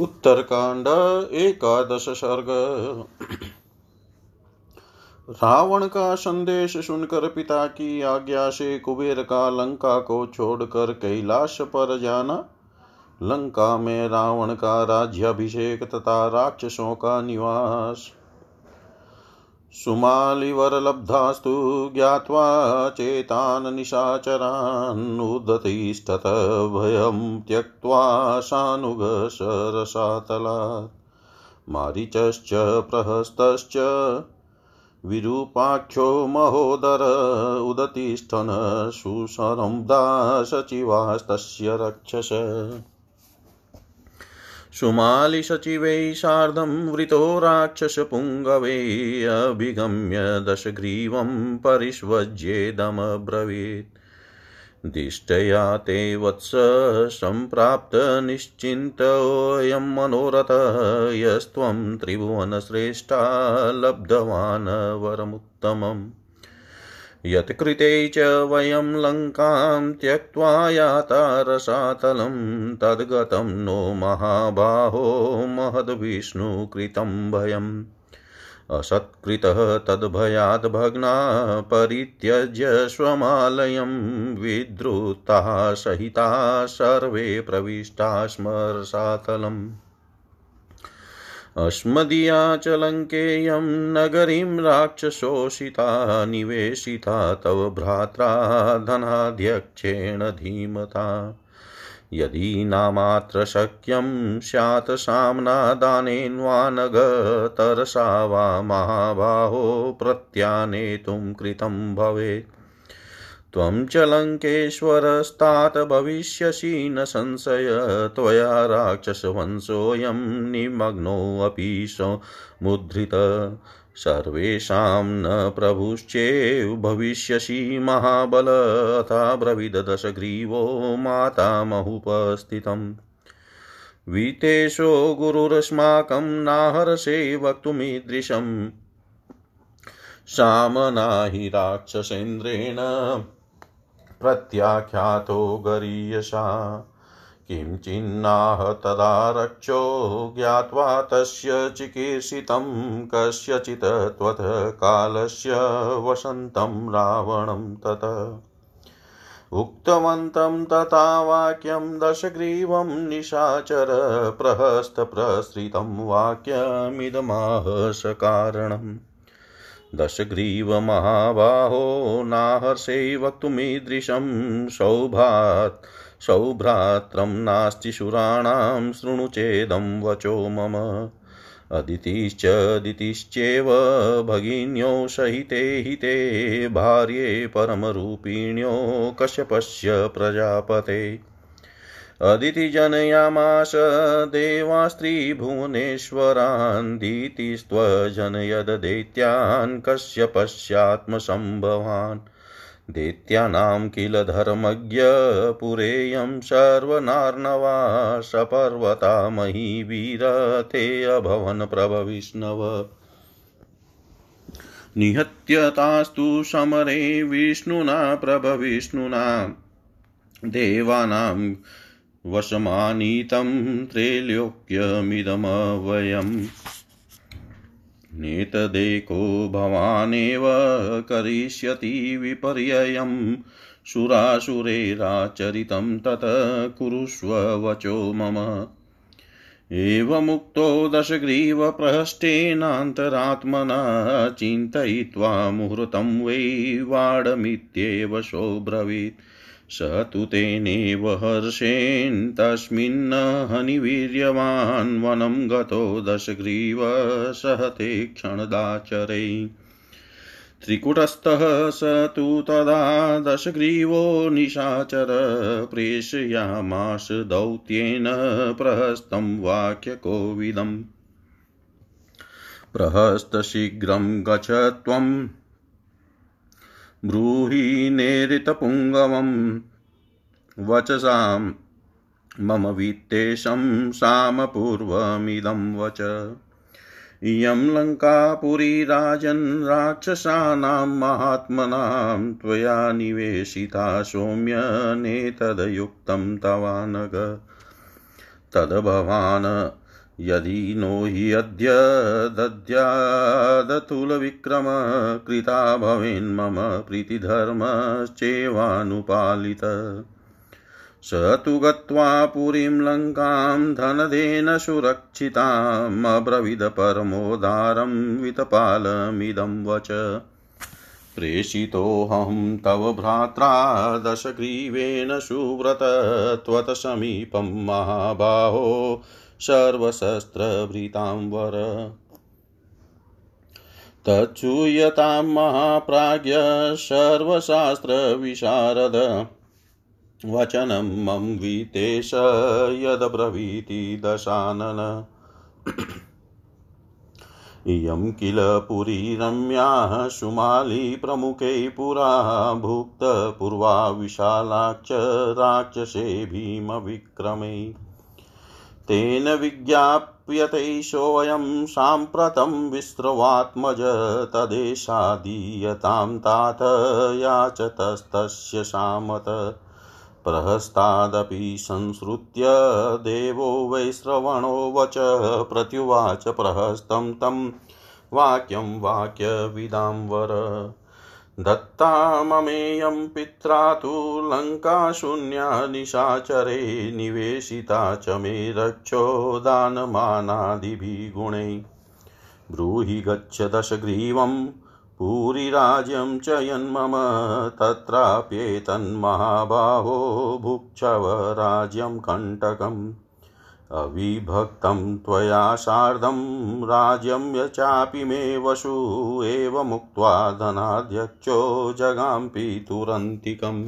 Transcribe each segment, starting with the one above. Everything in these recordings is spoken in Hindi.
उत्तरकांड, एकादश सर्ग। रावण का संदेश सुनकर पिता की आज्ञा से कुबेर का लंका को छोड़कर कैलाश पर जाना। लंका में रावण का राज्याभिषेक तथा राक्षसों का निवास। सुमालिवरलब्धास्तु ज्ञात्वा चेतान् निशाचरान् उदतिष्ठत भयं त्यक्त्वा सानुगसरसातलात् मारीचश्च, प्रहस्तश्च, विरूपाख्यो महोदर उदतिष्ठन् सुशरं दासचिवास्तस्य रक्षस सुमालिसचिवैः सार्धं वृतो राक्षसपुङ्गवे अभिगम्य दशग्रीवं परिष्वज्येदमब्रवीत्। दिष्टया ते वत्स सम्प्राप्तनिश्चिन्तोऽयं मनोरथ, यस्त्वं त्रिभुवनश्रेष्ठा लब्धवान् वरमुत्तमम् यत्कृते च वयं लङ्कां त्यक्त्वा याता रसातलं तद्गतं नो महाबाहो महद्विष्णुकृतं भयम्। असत्कृतः तद्भयाद् भग्ना परित्यज्य स्वमालयं विद्रुताः सहिताः सर्वे प्रविष्टा स्म रसातलम् अस्मदीया च नगरीं राक्षसोषिता निवेशिता तव भ्रात्रा धनाध्यक्षेण धीमता। यदि नामात्र शक्यं स्यात् साम्नादानेन वा नग तरसा वा महाबाहो प्रत्यानेतुं कृतं भवेत्। त्वं च लङ्केश्वरस्तात् भविष्यसि न संशय, त्वया राक्षसवंशोऽयं निमग्नोऽपि समुद्धृत सर्वेषां न प्रभुश्चेव भविष्यसि महाबल, अथा ब्रवीदशग्रीवो मातामहुपस्थितम् वितेशो गुरुरस्माकं नाहर्षे वक्तुमीदृशम् सामनाहि राक्षसेन्द्रेण प्रत्याख्यातो गरीयसा किं चिन्नाह तदा रक्षो ज्ञात्वा तस्य चिकीर्षितं, कस्यचित् त्वत् कालस्य वसन्तं रावणं तत। उक्तवन्तं तथा वाक्यं दशग्रीवं निशाचर प्रहस्तप्रसृतं वाक्यमिदमाह सकारणम् दशग्रीवमहाबाहो नाहर्षे वक्तुमीदृशं सौभात्, सौभ्रात्रं नास्ति सुराणां शृणु चेदं वचो मम। अदितिश्च दितिश्चेव भगिन्यो सहिते हिते, भार्ये परमरूपिण्यो कश्यपस्य प्रजापते। अदितिजनयामास देवास्त्रिभुवनेश्वरान् दितिस्त्वजनयददैत्यान् कश्यपश्चात्मसम्भवान् दैत्यानां किल धर्मज्ञ, पुरेयं सर्वनार्णवा सपर्वता महीवीर ते अभवन् प्रभविष्णव निहत्यतास्तु समरे विष्णुना प्रभविष्णुना देवानां वशमानीतं त्रैलोक्यमिदमवयम्। नेतदेको भवानेव करिष्यति विपर्ययं सुरासुरेराचरितं तत कुरुष्व वचो मम। एवमुक्तो दशग्रीवप्रहष्टेनान्तरात्मना चिन्तयित्वा मुहूर्तं वै वाडमित्येव सोऽब्रवीत् स तु तेनेव हर्षेन् तस्मिन् हनिवीर्यवान् वनं गतो दशग्रीव सहते क्षणदाचरै। त्रिकुटस्थः स तु तदा दशग्रीवो निशाचर प्रेषयामास दौत्येन प्रहस्तं वाक्यकोविदम्। प्रहस्तशीघ्रं गच त्वम् ब्रूहि नेरितपुङ्गवं वचसां मम वित्तेशं सामपूर्वमिदं वच। इयं लङ्कापुरी राजन् राक्षसानां महात्मनां त्वया निवेशिता सौम्य नेतदयुक्तं तवानग। तद्भवान् यदि नो हि अद्य दद्यादतुलविक्रम कृता भवेन्मम प्रीतिधर्मश्चेवानुपालित। स तु गत्वा पुरीं लङ्कां धनदेन सुरक्षितामब्रवीद परमोदारं वितपालमिदं वच। प्रेषितोऽहं तव भ्रात्रा दशग्रीवेण सुव्रत त्वत्समीपं महाबाहो सर्वशस्त्रभृतां वर तच्छूयतां महाप्राज्ञ सर्वशास्त्रविशारद वचनं मम वितेश यदब्रवीति दशानन। इयं किल पुरी रम्या सुमाली प्रमुखे पुरा भुक्तपूर्वा विशालाक्ष राक्षसे भीमविक्रमे। तेन विज्ञाप्यते सोऽयं साम्प्रतं विस्रवात्मज तदेशादीयतां तात याचतस्तस्य सामत। प्रहस्तादपि संसृत्य देवो वैश्रवणो वच प्रत्युवाच प्रहस्तं तं वाक्यं वाक्यविदां वर। दत्ता ममेयं पित्रा तु लङ्काशून्या निशाचरे निवेशिता च मे रक्षो दानमानादिभिः ब्रूहि गच्छ दशग्रीवम् पुरीराज्यं च यन्मम तत्राप्येतन्महाबाहो भुक्षवराज्यं कण्टकम्। अविभक्तं त्वया सार्धं राज्यं यचापि मे वशु एवमुक्त्वा धनाध्यक्षो जगां पितुरन्तिकम्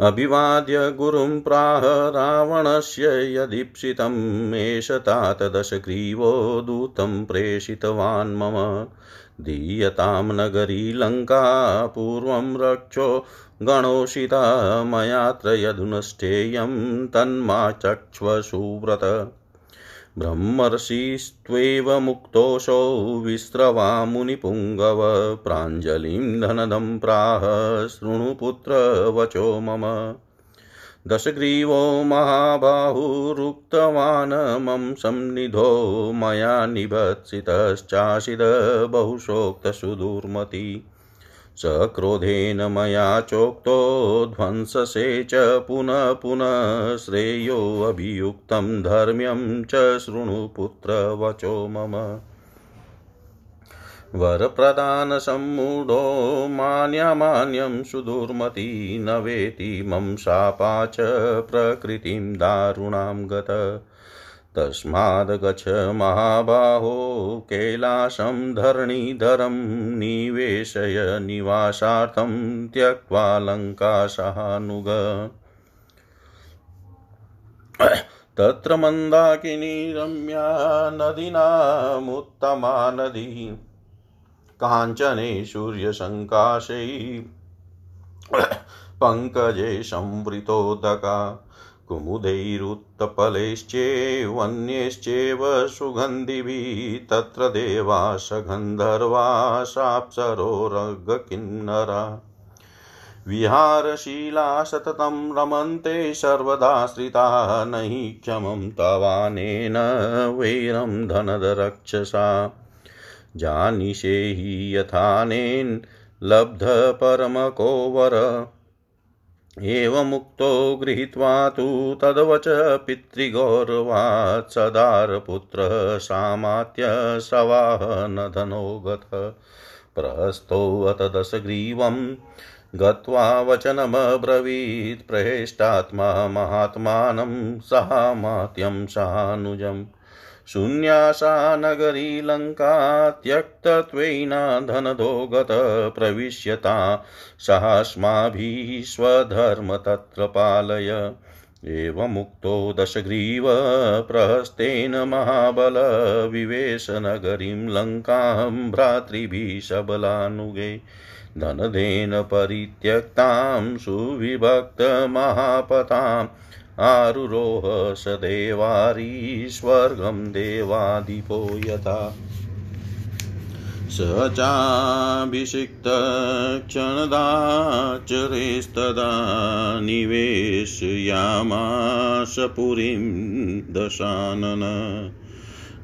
अभिवाद्य गुरुं प्राह रावणस्य यदीप्सितम् एष तात दशग्रीवो दूतं प्रेषितवान् मम दीयतां नगरी लङ्का पूर्वं रक्षो गणोषिता मयात्र यदुनष्टेयं तन्मा चक्ष्व सुव्रत ब्रह्मर्षिस्त्वेव मुक्तोऽसौ विस्रवा मुनिपुङ्गव प्राञ्जलिं धनदं प्राह शृणुपुत्रवचो मम। दशग्रीवो महाबाहुरुक्तवान् मम सन्निधो मया निभत्सितश्चाशिद बहुशोक्तसुदुर्मति सक्रोधेन मया चोक्तो ध्वंससे च पुनः पुनः श्रेयोऽभियुक्तं धर्म्यं च शृणु पुत्रवचो मम। वरप्रदानसम्मूढो मान्यमान्यं सुदुर्मती न वेति मम शापा च प्रकृतिं दारुणां गत। तस्माद्गच्छ महाबाहो कैलासं धरणीधरं निवेशय निवासार्थं त्यक्त्वा लङ्कासहानुग तत्र मन्दाकिनी रम्या नदीनामुत्तमा नदी। काञ्चने सूर्यसङ्काशै पङ्कजे संवृतोदका कुमुदैरुत्तफलैश्चेवन्यैश्चैव सुगन्धिभिः तत्र देवाश गन्धर्वाशाप्सरोरगकिन्नरा विहारशीला सततं रमन्ते सर्वदाश्रिता न हि क्षमं तवानेन वैरं धनदरक्षसा। जानिषे हि यथानेन लब्धपरमको वर एवमुक्तो गृहीत्वा तु तद्वच पितृगौरवात् सदारपुत्रः सामात्य सवाहनधनो गत प्रहस्तोऽत दशग्रीवं गत्वा वचनमब्रवीत्। प्रहेष्टात्मा महात्मानं सहामात्यं सहानुजम् शून्यासा नगरी लङ्का त्यक्तत्वेन धनदो गत प्रविश्यता। सहास्माभिः स्वधर्म तत्र पालय एवमुक्तो दशग्रीव प्रहस्तेन महाबल विवेशनगरीं लङ्कां भ्रातृभिः सबलानुगे धनदेन परित्यक्तां सुविभक्तमहापताम्। आरुरोह स देवारी स्वर्गं देवादिपो यथा। स चाभिषिक्तक्षणदाचरेस्तदा निवेशयामास पुरीं दशानन।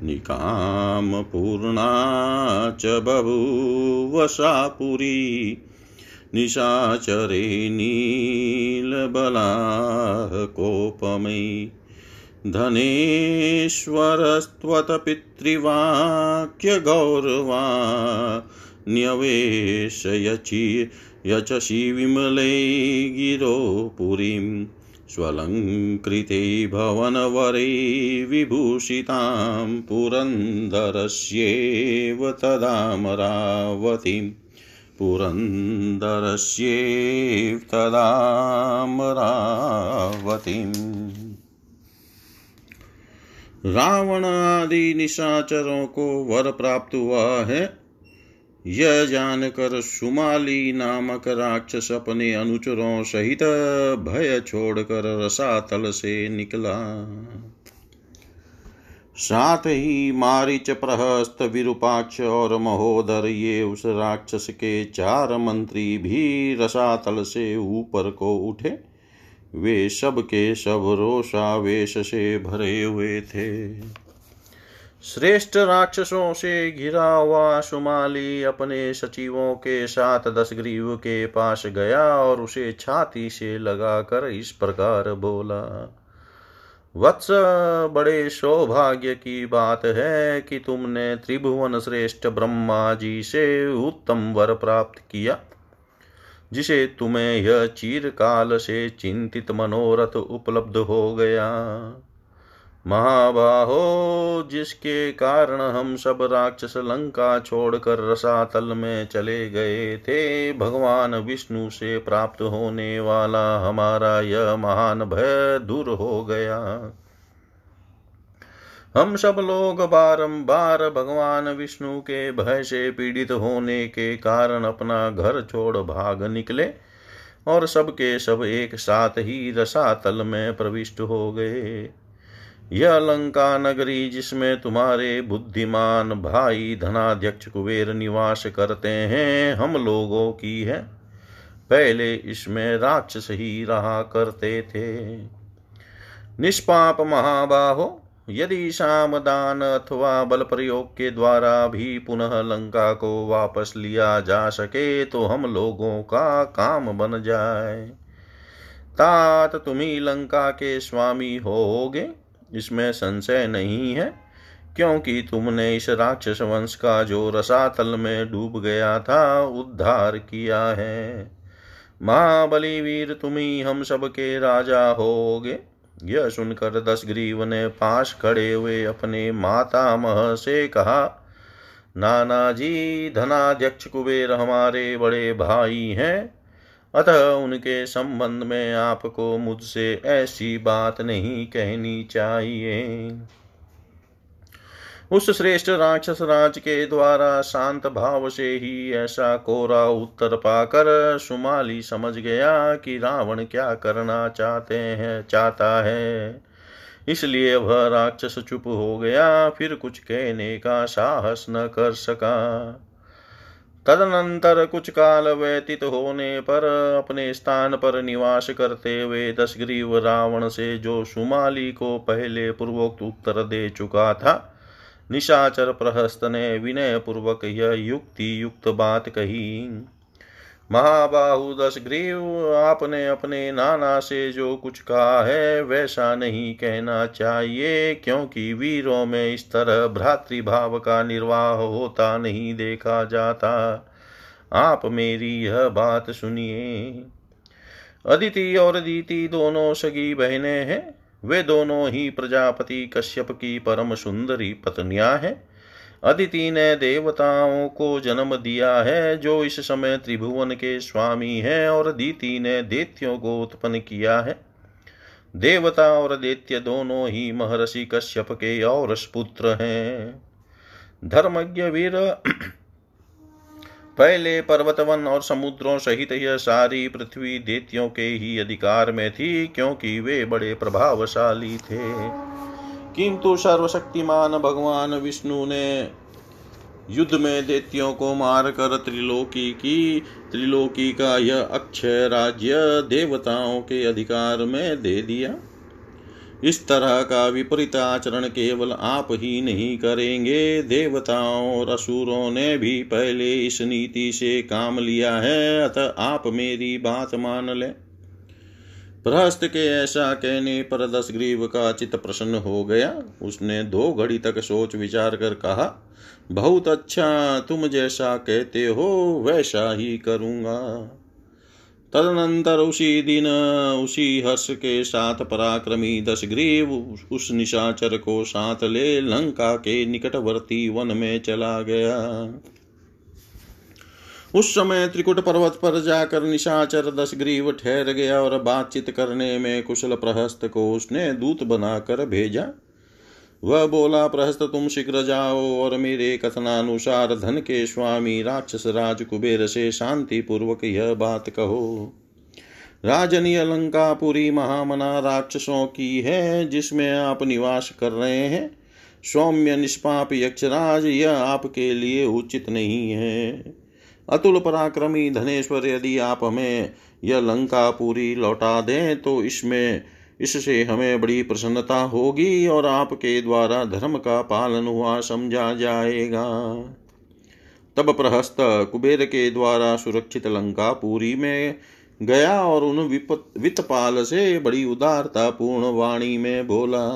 निकामपूर्णा च बभूवसा पुरी। निशाचरे नीलबलाः कोपमयी धनेश्वरस्त्वतपितृवाक्यगौरवा न्यवेशयचि यचसि विमले गिरो पुरीं स्वलङ्कृते भवनवरे विभूषितां पुरन्दरस्येव तदामरावतीं पुरन्दरस्येव तदामरावतीम् रावण आदि निशाचरों को वर प्राप्त हुआ है। यह जानकर सुमाली नामक राक्षस अपने अनुचरों सहित भय छोड़कर रसातल से निकला। साथ ही मारिच प्रहस्त विरूपाक्ष और महोदर ये उस राक्षस के चार मंत्री भी रसातल से ऊपर को उठे। वे सब के सब रोषावेश से भरे हुए थे। श्रेष्ठ राक्षसों से घिरा हुआ सुमाली अपने सचिवों के साथ दशग्रीव के पास गया और उसे छाती से लगाकर इस प्रकार बोला वत्स बड़े सौभाग्य की बात है कि तुमने त्रिभुवन श्रेष्ठ ब्रह्मा जी से उत्तम वर प्राप्त किया, जिसे तुम्हें यह चीरकाल से चिंतित मनोरथ उपलब्ध हो गया। महाबाहो, जिसके कारण हम सब राक्षस लंका छोड़कर रसातल में चले गए थे, भगवान विष्णु से प्राप्त होने वाला हमारा यह महान भय दूर हो गया। हम सब लोग बारंबार भगवान विष्णु के भय से पीड़ित होने के कारण अपना घर छोड़ भाग निकले और सबके सब एक साथ ही रसातल में प्रविष्ट हो गए। यह लंका नगरी जिसमें तुम्हारे बुद्धिमान भाई धनाध्यक्ष कुबेर निवास करते हैं, हम लोगों की है। पहले इसमें राक्षस ही रहा करते थे। निष्पाप महाबाहो, यदि सामदान अथवा बल प्रयोग के द्वारा भी पुनः लंका को वापस लिया जा सके तो हम लोगों का काम बन जाए। तात तुम्ही लंका के स्वामी होगे। इसमें संशय नहीं है, क्योंकि तुमने इस राक्षस वंश का जो रसातल में डूब गया था, उद्धार किया है। महाबली वीर तुम्ही हम सबके राजा होगे। यह सुनकर दशग्रीव ने पास खड़े हुए अपने माता मह से कहा नाना जी धनाध्यक्ष कुबेर हमारे बड़े भाई हैं। अतः उनके संबंध में आपको मुझसे ऐसी बात नहीं कहनी चाहिए। उस श्रेष्ठ राक्षस राज के द्वारा शांत भाव से ही ऐसा कोरा उत्तर पाकर सुमाली समझ गया कि रावण क्या करना चाहते हैं, चाहता है। इसलिए वह राक्षस चुप हो गया, फिर कुछ कहने का साहस न कर सका। तदनंतर कुछ काल व्यतीत होने पर अपने स्थान पर निवास करते हुए दशग्रीव रावण से जो सुमाली को पहले पूर्वोक्त उत्तर दे चुका था, निशाचर प्रहस्त ने विनय पूर्वक यह युक्ति युक्त बात कही। महाबाहु दस ग्रीव, आपने अपने नाना से जो कुछ कहा है, वैसा नहीं कहना चाहिए, क्योंकि वीरों में इस तरह भ्रातृभाव का निर्वाह होता नहीं देखा जाता। आप मेरी यह बात सुनिए। अदिति और दीति दोनों सगी बहनें हैं। वे दोनों ही प्रजापति कश्यप की परम सुंदरी पत्नियाँ हैं। अदिति ने देवताओं को जन्म दिया है, जो इस समय त्रिभुवन के स्वामी हैं और दीति ने देत्यों को उत्पन्न किया है। देवता और दैत्य दोनों ही महर्षि कश्यप के और पुत्र हैं। धर्मज्ञ वीर, पहले पर्वतवन और समुद्रों सहित यह सारी पृथ्वी देत्यों के ही अधिकार में थी, क्योंकि वे बड़े प्रभावशाली थे। किंतु सर्वशक्तिमान भगवान विष्णु ने युद्ध में दैत्यों को मारकर त्रिलोकी की, त्रिलोकी का यह अक्षय राज्य देवताओं के अधिकार में दे दिया। इस तरह का विपरीत आचरण केवल आप ही नहीं करेंगे, देवताओं और असुरों ने भी पहले इस नीति से काम लिया है, अतः आप मेरी बात मान लें। प्रहस्त के ऐसा कहने पर दस ग्रीव का चित्त प्रसन्न हो गया। उसने दो घड़ी तक सोच विचार कर कहा, बहुत अच्छा तुम जैसा कहते हो, वैसा ही करूँगा। तदनंतर उसी दिन, उसी हर्ष के साथ पराक्रमी दस ग्रीव उस निशाचर को साथ ले लंका के निकटवर्ती वन में चला गया। उस समय त्रिकुट पर्वत पर जाकर निशाचर दस ग्रीव ठहर गया और बातचीत करने में कुशल प्रहस्त को उसने दूत बनाकर भेजा। वह बोला, प्रहस्त, तुम शीघ्र जाओ और मेरे कथनानुसार धन के स्वामी राक्षस राज कुबेर से शांति पूर्वक यह बात कहो। राजनी अलंकापुरी महामना राक्षसों की है जिसमें आप निवास कर रहे हैं। सौम्य, निष्पाप यक्षराज, यह आपके लिए उचित नहीं है। अतुल पराक्रमी धनेश्वर, यदि आप हमें यह लंका पूरी लौटा दें तो इसमें, इससे हमें बड़ी प्रसन्नता होगी और आपके द्वारा धर्म का पालन हुआ समझा जाएगा। तब प्रहस्त कुबेर के द्वारा सुरक्षित लंका पूरी में गया और उन वित्तपाल से बड़ी उदारता पूर्ण वाणी में बोला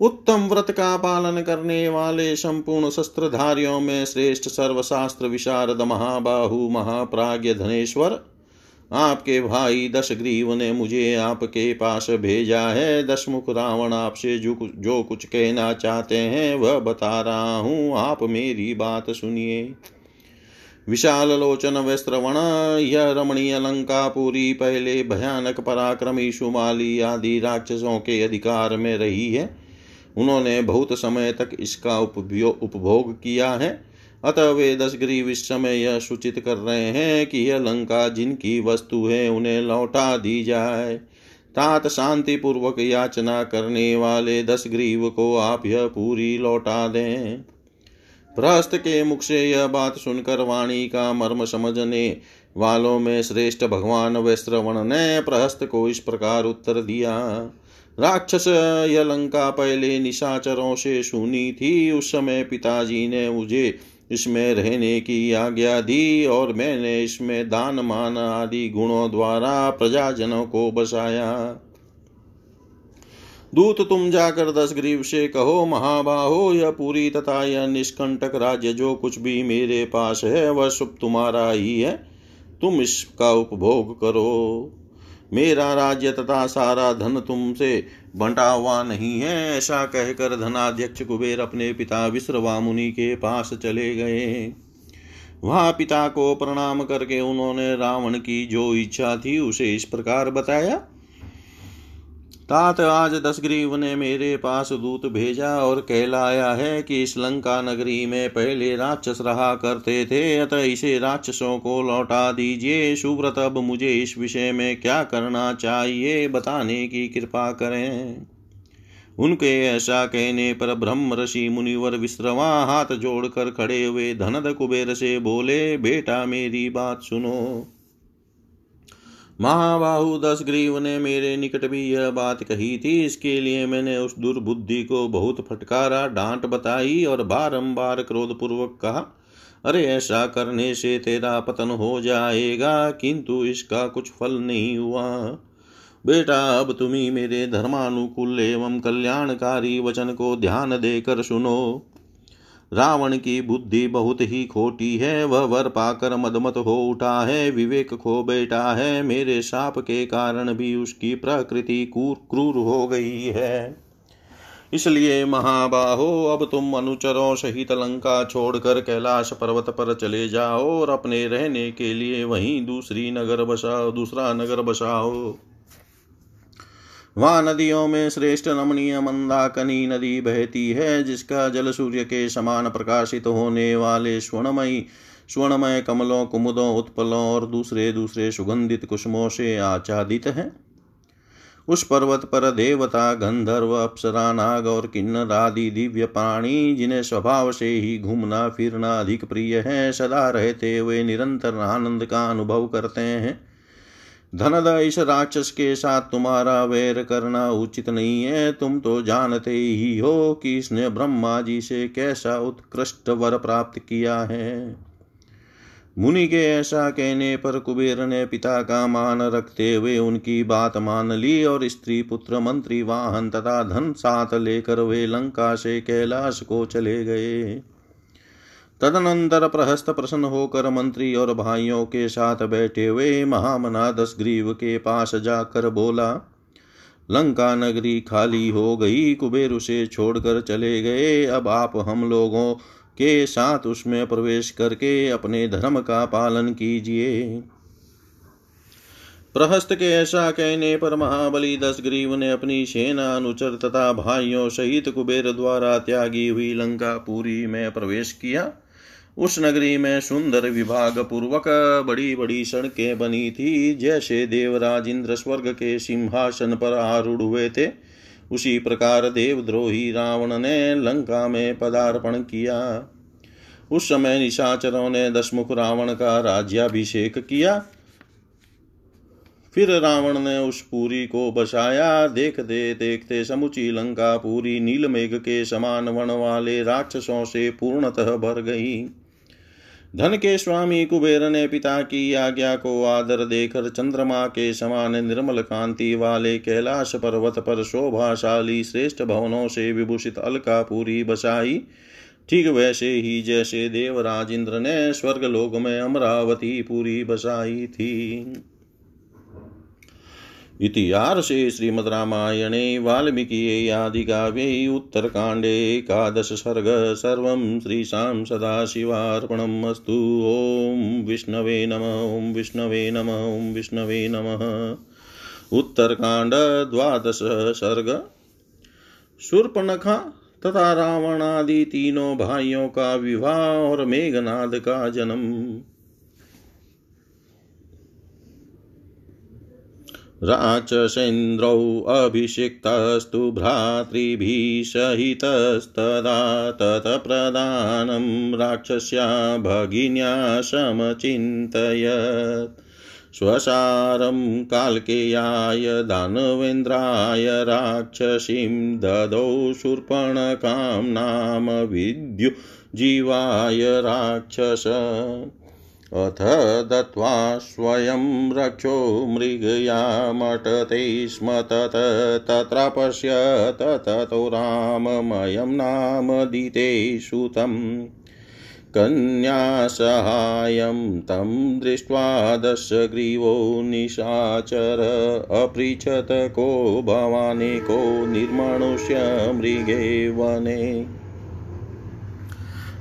उत्तम व्रत का पालन करने वाले संपूर्ण शस्त्रधारियों में श्रेष्ठ सर्वशास्त्र विशारद महाबाहु महाप्राज्य धनेश्वर, आपके भाई दश ग्रीव ने मुझे आपके पास भेजा है। दशमुख रावण आपसे जो जो कुछ कहना चाहते हैं, वह बता रहा हूँ। आप मेरी बात सुनिए। विशाल लोचन वस्त्रवण यह रमणीय लंका पूरी, पहले भयानक पराक्रमी, शुमाली आदि राक्षसों के अधिकार में रही है। उन्होंने बहुत समय तक इसका उपभोग किया है। अतः वे दशग्रीव इस समय यह सूचित कर रहे हैं कि यह लंका जिनकी वस्तु है, उन्हें लौटा दी जाए। तात शांति पूर्वक याचना करने वाले दस ग्रीव को आप यह पूरी लौटा दें। प्रहस्त के मुख से यह बात सुनकर वाणी का मर्म समझने वालों में श्रेष्ठ भगवान वैश्रवण ने प्रहस्त को इस प्रकार उत्तर दिया। राक्षस यह लंका पहले निशाचरों से सुनी थी। उस समय पिताजी ने मुझे इसमें रहने की आज्ञा दी और मैंने इसमें दान, मान आदि गुणों द्वारा प्रजाजनों को बसाया। दूत, तुम जाकर दस ग्रीव से कहो, महाबाहो, यह पूरी तथा यह निष्कंटक राज्य जो कुछ भी मेरे पास है, वह सब तुम्हारा ही है। तुम इसका उपभोग करो। मेरा राज्य तथा सारा धन तुमसे बंटा हुआ नहीं है, ऐसा कहकर धनाध्यक्ष कुबेर अपने पिता विश्रवा मुनि के पास चले गए। वहाँ पिता को प्रणाम करके उन्होंने रावण की जो इच्छा थी उसे इस प्रकार बताया। तात आज दशग्रीव ने मेरे पास दूत भेजा और कहलाया है कि इस लंका नगरी में पहले राक्षस रहा करते थे। अतः इसे राक्षसों को लौटा दीजिए। सुव्रत, अब मुझे इस विषय में क्या करना चाहिए, बताने की कृपा करें। उनके ऐसा कहने पर ब्रह्म ऋषि मुनिवर विश्रवा हाथ जोड़कर खड़े हुए धनद कुबेर से बोले, बेटा, मेरी बात सुनो। महाबाहु दस ग्रीव ने मेरे निकट भी यह बात कही थी। इसके लिए मैंने उस दुर्बुद्धि को बहुत फटकारा, डांट बताई और बारंबार क्रोधपूर्वक कहा, अरे, ऐसा करने से तेरा पतन हो जाएगा, किंतु इसका कुछ फल नहीं हुआ। बेटा, अब तुम्ही मेरे धर्मानुकूल एवं कल्याणकारी वचन को ध्यान देकर सुनो। रावण की बुद्धि बहुत ही खोटी है, वह वर पाकर मदमत हो उठा है, विवेक खो बैठा है, मेरे साप के कारण भी उसकी प्रकृति कूर क्रूर हो गई है। इसलिए महाबाहो, अब तुम अनुचरों सहित लंका छोड़कर कैलाश पर्वत पर चले जाओ और अपने रहने के लिए वहीं दूसरी नगर बसाओ, दूसरा नगर बसाओ। वहाँ नदियों में श्रेष्ठ रमणीय मंदाकनी नदी बहती है, जिसका जल सूर्य के समान प्रकाशित होने वाले स्वर्णमयी, स्वर्णमय कमलों, कुमुदों, उत्पलों और दूसरे दूसरे सुगंधित कुसुमों से आच्छादित है। उस पर्वत पर देवता, गंधर्व, अप्सरा, नाग और किन्नर आदि दिव्य प्राणी, जिन्हें स्वभाव से ही घूमना, फिरना अधिक प्रिय है, सदा रहते हुए निरंतर आनंद का अनुभव करते हैं। धनद इस राक्षस के साथ तुम्हारा वैर करना उचित नहीं है। तुम तो जानते ही हो कि इसने ब्रह्मा जी से कैसा उत्कृष्ट वर प्राप्त किया है। मुनि के ऐसा कहने पर कुबेर ने पिता का मान रखते हुए उनकी बात मान ली और स्त्री पुत्र मंत्री वाहन तथा धन साथ लेकर वे लंका से कैलाश को चले गए। तदनंतर प्रहस्त प्रसन्न होकर मंत्री और भाइयों के साथ बैठे हुए महामना दस ग्रीव के पास जाकर बोला, लंका नगरी खाली हो गई, कुबेर उसे छोड़कर चले गए। अब आप हम लोगों के साथ उसमें प्रवेश करके अपने धर्म का पालन कीजिए। प्रहस्त के ऐसा कहने पर महाबली दस ग्रीव ने अपनी सेना, अनुचर तथा भाइयों सहित कुबेर द्वारा त्यागी हुई लंका पुरी में प्रवेश किया। उस नगरी में सुंदर विभाग पूर्वक बड़ी बड़ी सड़कें बनी थी, जैसे देवराज इंद्र स्वर्ग के सिंहासन पर आरूढ़ हुए थे। उसी प्रकार देवद्रोही रावण ने लंका में पदार्पण किया। उस समय निशाचरों ने दशमुख रावण का राज्याभिषेक किया। फिर रावण ने उस पूरी को बसाया। देखते देखते समुची लंका पूरी नीलमेघ के समान वन वाले राक्षसों से पूर्णतः भर गई। धन के स्वामी कुबेर ने पिता की आज्ञा को आदर देकर चंद्रमा के समान निर्मल कांति वाले कैलाश पर्वत पर शोभाशाली श्रेष्ठ भवनों से विभूषित अलकापुरी बसाई। ठीक वैसे ही जैसे देवराज इंद्र ने स्वर्गलोक में अमरावती पूरी बसाई थी। इतिहासे श्रीमद्रामायणे वाल्मीकिये आदिकाव्ये उत्तरकाण्डे एकादश सर्ग सर्वं श्रीशां सदाशिवार्पणम् अस्तु। ॐ विष्णवे नम, ॐ विष्णवे नम, ॐ विष्णवे नमः। उत्तरकाण्ड द्वादश सर्ग शूर्पणखा तथा रावणादि तीनों भाइयों का विवाह और मेघनाद का जन्म। राक्षसेन्द्रौ अभिषिक्तस्तु भ्रातृभिः सहितस्तदा तत्प्रदानं राक्षस्या भगिन्या समचिन्तयत्। स्वसारं काल्केयाय दानवेन्द्राय राक्षसीं ददौ शूर्पणकां नाम विद्युजीवाय राक्षस। अथ दत्त्वा स्वयं रक्षो मृगयामटते स्म तत, तत्र पश्यत ततो राममयं नाम दिते सुतं कन्यासहायं तं दृष्ट्वा दशग्रीवो निशाचर, अपृच्छत को भवाने को निर्मनुष्य मृगे वने।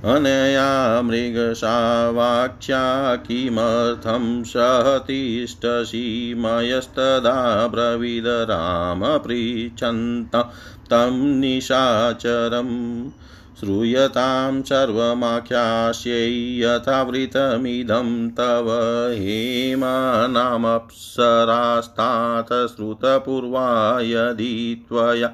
अनया मृगशावाक्ष्या किमर्थं सहतिष्ठसि मयस्तदा ब्रवीद राम पृच्छन्त तं निशाचरम् श्रूयतां सर्वमाख्यास्यै यथावृतमिदं तव हेमानामप्सरास्तात् श्रुतपूर्वा यदि त्वया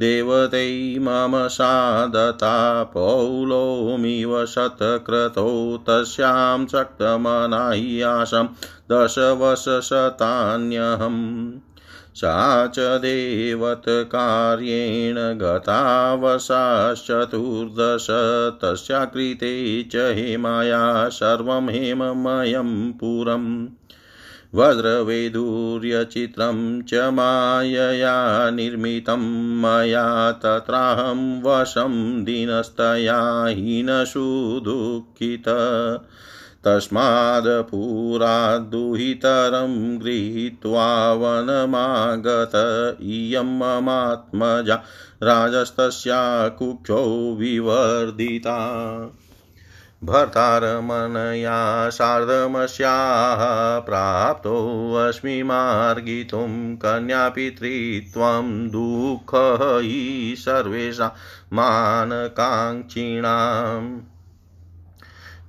देवतै मम सादता पौलोमिव शतक्रतौ तस्यां शक्तमनाह्यासं दशवशतान्यहम् सा च देवतकार्येण गतावशाश्चतुर्दश तस्या कृते च हेमाया सर्वं हेममयं पुरम्। वज्रवैदूर्यचित्रं च मायया निर्मितं मया तत्राहं वशं दीनस्तया हीनसुदुःखित। तस्मादपुराद्दुहितरं गृहीत्वा वनमागत इयं ममात्मजा राजस्तस्या कुक्षौ विवर्धिता। भर्तारमनया सार्धमस्याः प्राप्तोऽस्मि मार्गितुं कन्यापितृत्वं दुःखः सर्वेषां मानकाङ्क्षिणाम्।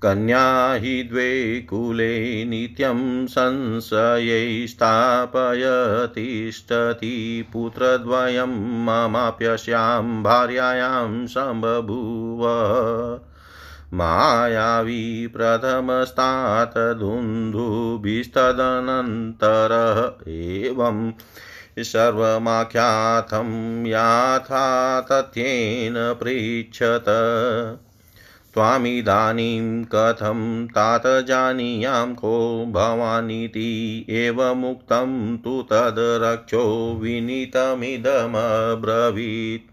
कन्या हि द्वे कुले नित्यं संशयै स्थापयतिष्ठति पुत्रद्वयं ममाप्यस्यां भार्यायां सम्बभूव। मायावी प्रथमस्तात् धुन्धुभिस्तदनन्तरः एवं सर्वमाख्यातं याथा तथ्येन पृच्छत। त्वामिदानीं कथं तात जानीयां को भवानीति एवमुक्तं तु तद् रक्षो विनीतमिदमब्रवीत्।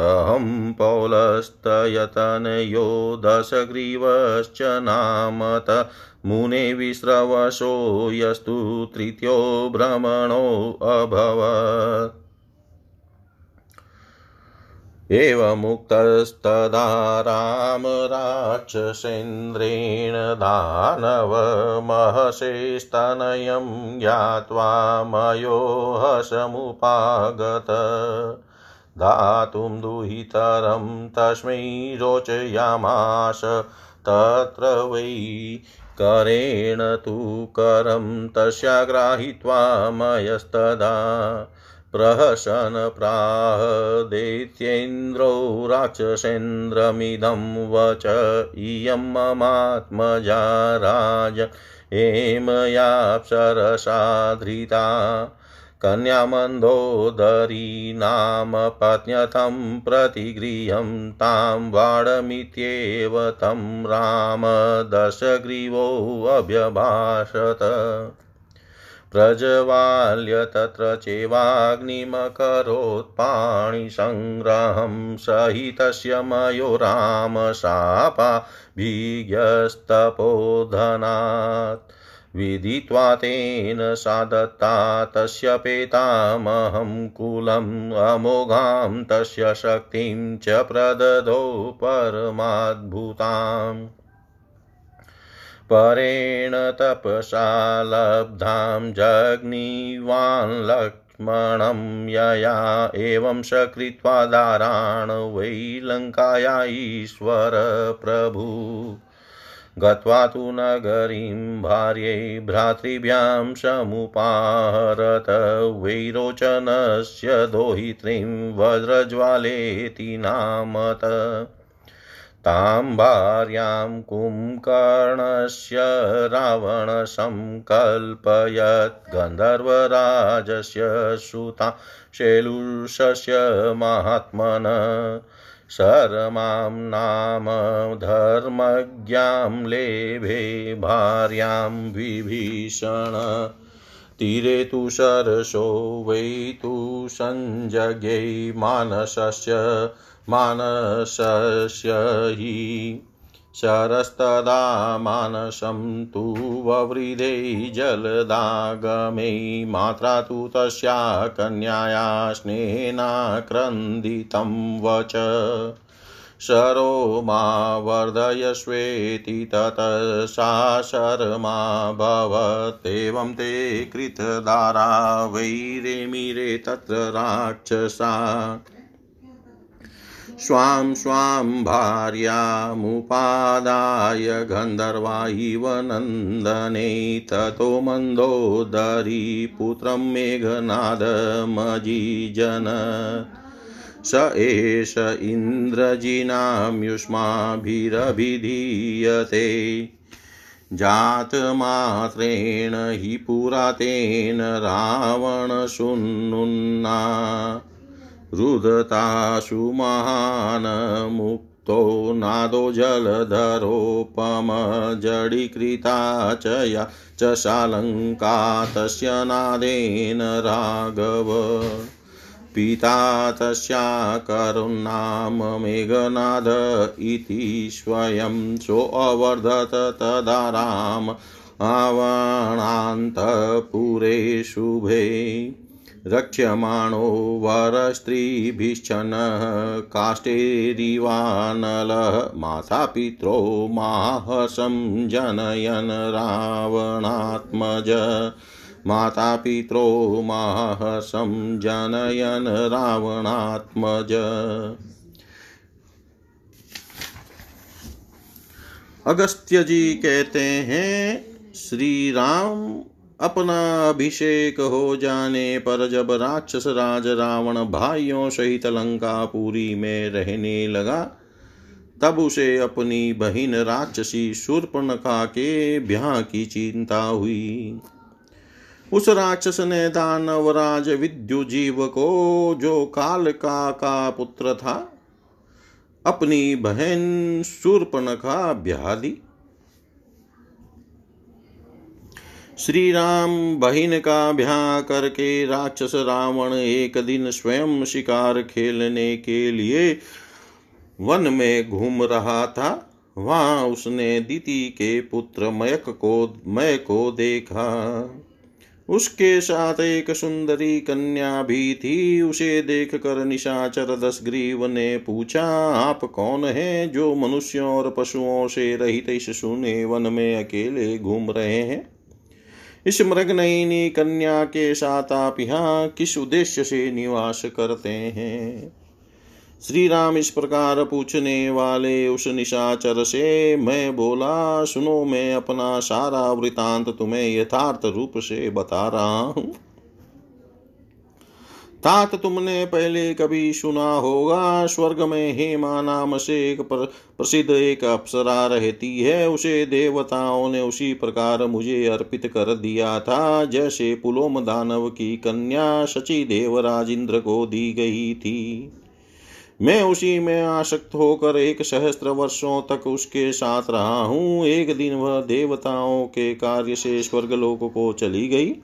अहं पौलस्तयतनयो दशग्रीवश्च नामत। मुने विस्रवशो यस्तु तृतीयो भ्रमणोऽभवत् एवमुक्तस्तदा राम राक्षसेन्द्रेण दानवमहसेस्तनयं ज्ञात्वा मयोहसमुपागत। दातुं दुहितरं तस्मै रोचयामास तत्र वै करेण तु करं तस्याग्राहित्वा मयस्तदा। प्रहसन प्राह दैत्येन्द्रो राक्षसेन्द्रमिदं वच इयं ममात्मजा राज। हेमयाप्सरसाधृता कन्यामन्दोदरी नाम पत्न्यतं प्रतिगृहं तां वाडमित्येव तं राम दशग्रीवोऽभ्यभाषत प्रज्वाल्य तत्र चैवाग्निमकरोत्पाणिसङ्ग्रहं सहितस्य मयो रामशापाभिज्ञस्तपोधनात्। विदित्वा तेन सा दत्ता तस्य पेतामहं कुलम् अमोघां तस्य शक्तिं च प्रददौ परमाद्भुताम्। परेण तपसा लब्धां जग्निवान् लक्ष्मणं यया एवं स दाराण वै लङ्काया ईश्वर प्रभु गत्वा तु नगरीं भार्यै भ्रातृभ्यां समुपाहरत वैरोचनस्य दोहित्रीं वज्रज्वालेति नामत। तां भार्यां कुम्कर्णस्य रावणसङ्कल्पयत् गन्धर्वराजस्य सुता शैलुषस्य महात्मन। शर्मां नाम धर्मज्ञां लेभे भार्यां विभीषण। तीरे तु सरसो वै तु सञ्जगे मानसस्य मानसस्य हि। शरस्तदा मानसं तु ववृधे जलदागमे मात्रा तु तस्या कन्याया स्नेनाक्रन्दितं वच। शरो मा वर्धयस्वेति ततः सा शर्मा भवत्येवं ते कृतदारा वैरेमिरे तत्र राक्षसा। स्वां स्वां भार्यामुपादाय गन्धर्वा इव नन्दने ततो मन्दोदरी पुत्रं मेघनादमजीजन। स एष इन्द्रजिनां युष्माभिरभिधीयते जातमात्रेण हि पुरा तेन रावणशुन्नुन्ना रुदताशु महानमुक्तो नादो जलधरोपमजडीकृता च या च शालङ्का तस्य नादेन राघव। पिता तस्या करुणाम मेघनाद इति स्वयं सोऽवर्धत तदा राम। आवणान्तपुरे शुभे। रक्ष्यमाणो वरस्त्रीभिश्चनः काष्ठेरिवानलः मातापित्रो माहसं जनयन् रावणात्मज। मातापित्रो माहसं जनयन् रावणात्मज। अगस्त्य जी कहते हैं श्री राम अपना अभिषेक हो जाने पर जब राक्षस राज रावण भाइयों सहित लंकापुरी में रहने लगा, तब उसे अपनी बहिन राक्षसी शूर्पणखा के ब्याह की चिंता हुई। उस राक्षस ने दानवराज विद्युजीव को, जो कालका का पुत्र था, अपनी बहन शूर्पणखा ब्याह दी। श्री राम बहिन का ब्याह करके राक्षस रावण एक दिन स्वयं शिकार खेलने के लिए वन में घूम रहा था। वहाँ उसने दीति के पुत्र मयक को, मय को देखा। उसके साथ एक सुंदरी कन्या भी थी। उसे देख कर निशाचर दसग्रीव ने पूछा, आप कौन है जो मनुष्यों और पशुओं से रहित इस सुने वन में अकेले घूम रहे हैं? इस मृगनयनी कन्या के साथ आप यहाँ किस उद्देश्य से निवास करते हैं? श्री राम इस प्रकार पूछने वाले उस निशाचर से, मैं बोला, सुनो, मैं अपना सारा वृतांत तुम्हें यथार्थ रूप से बता रहा हूँ। तात तुमने पहले कभी सुना होगा, स्वर्ग में हेमा नाम से एक प्रसिद्ध एक अप्सरा रहती है, उसे देवताओं ने उसी प्रकार मुझे अर्पित कर दिया था, जैसे पुलोम दानव की कन्या शची देवराज इंद्र को दी गई थी। मैं उसी में आसक्त होकर एक सहस्त्र वर्षों तक उसके साथ रहा हूँ, एक दिन वह देवताओं के कार्य से स्वर्गलोक को चली गई।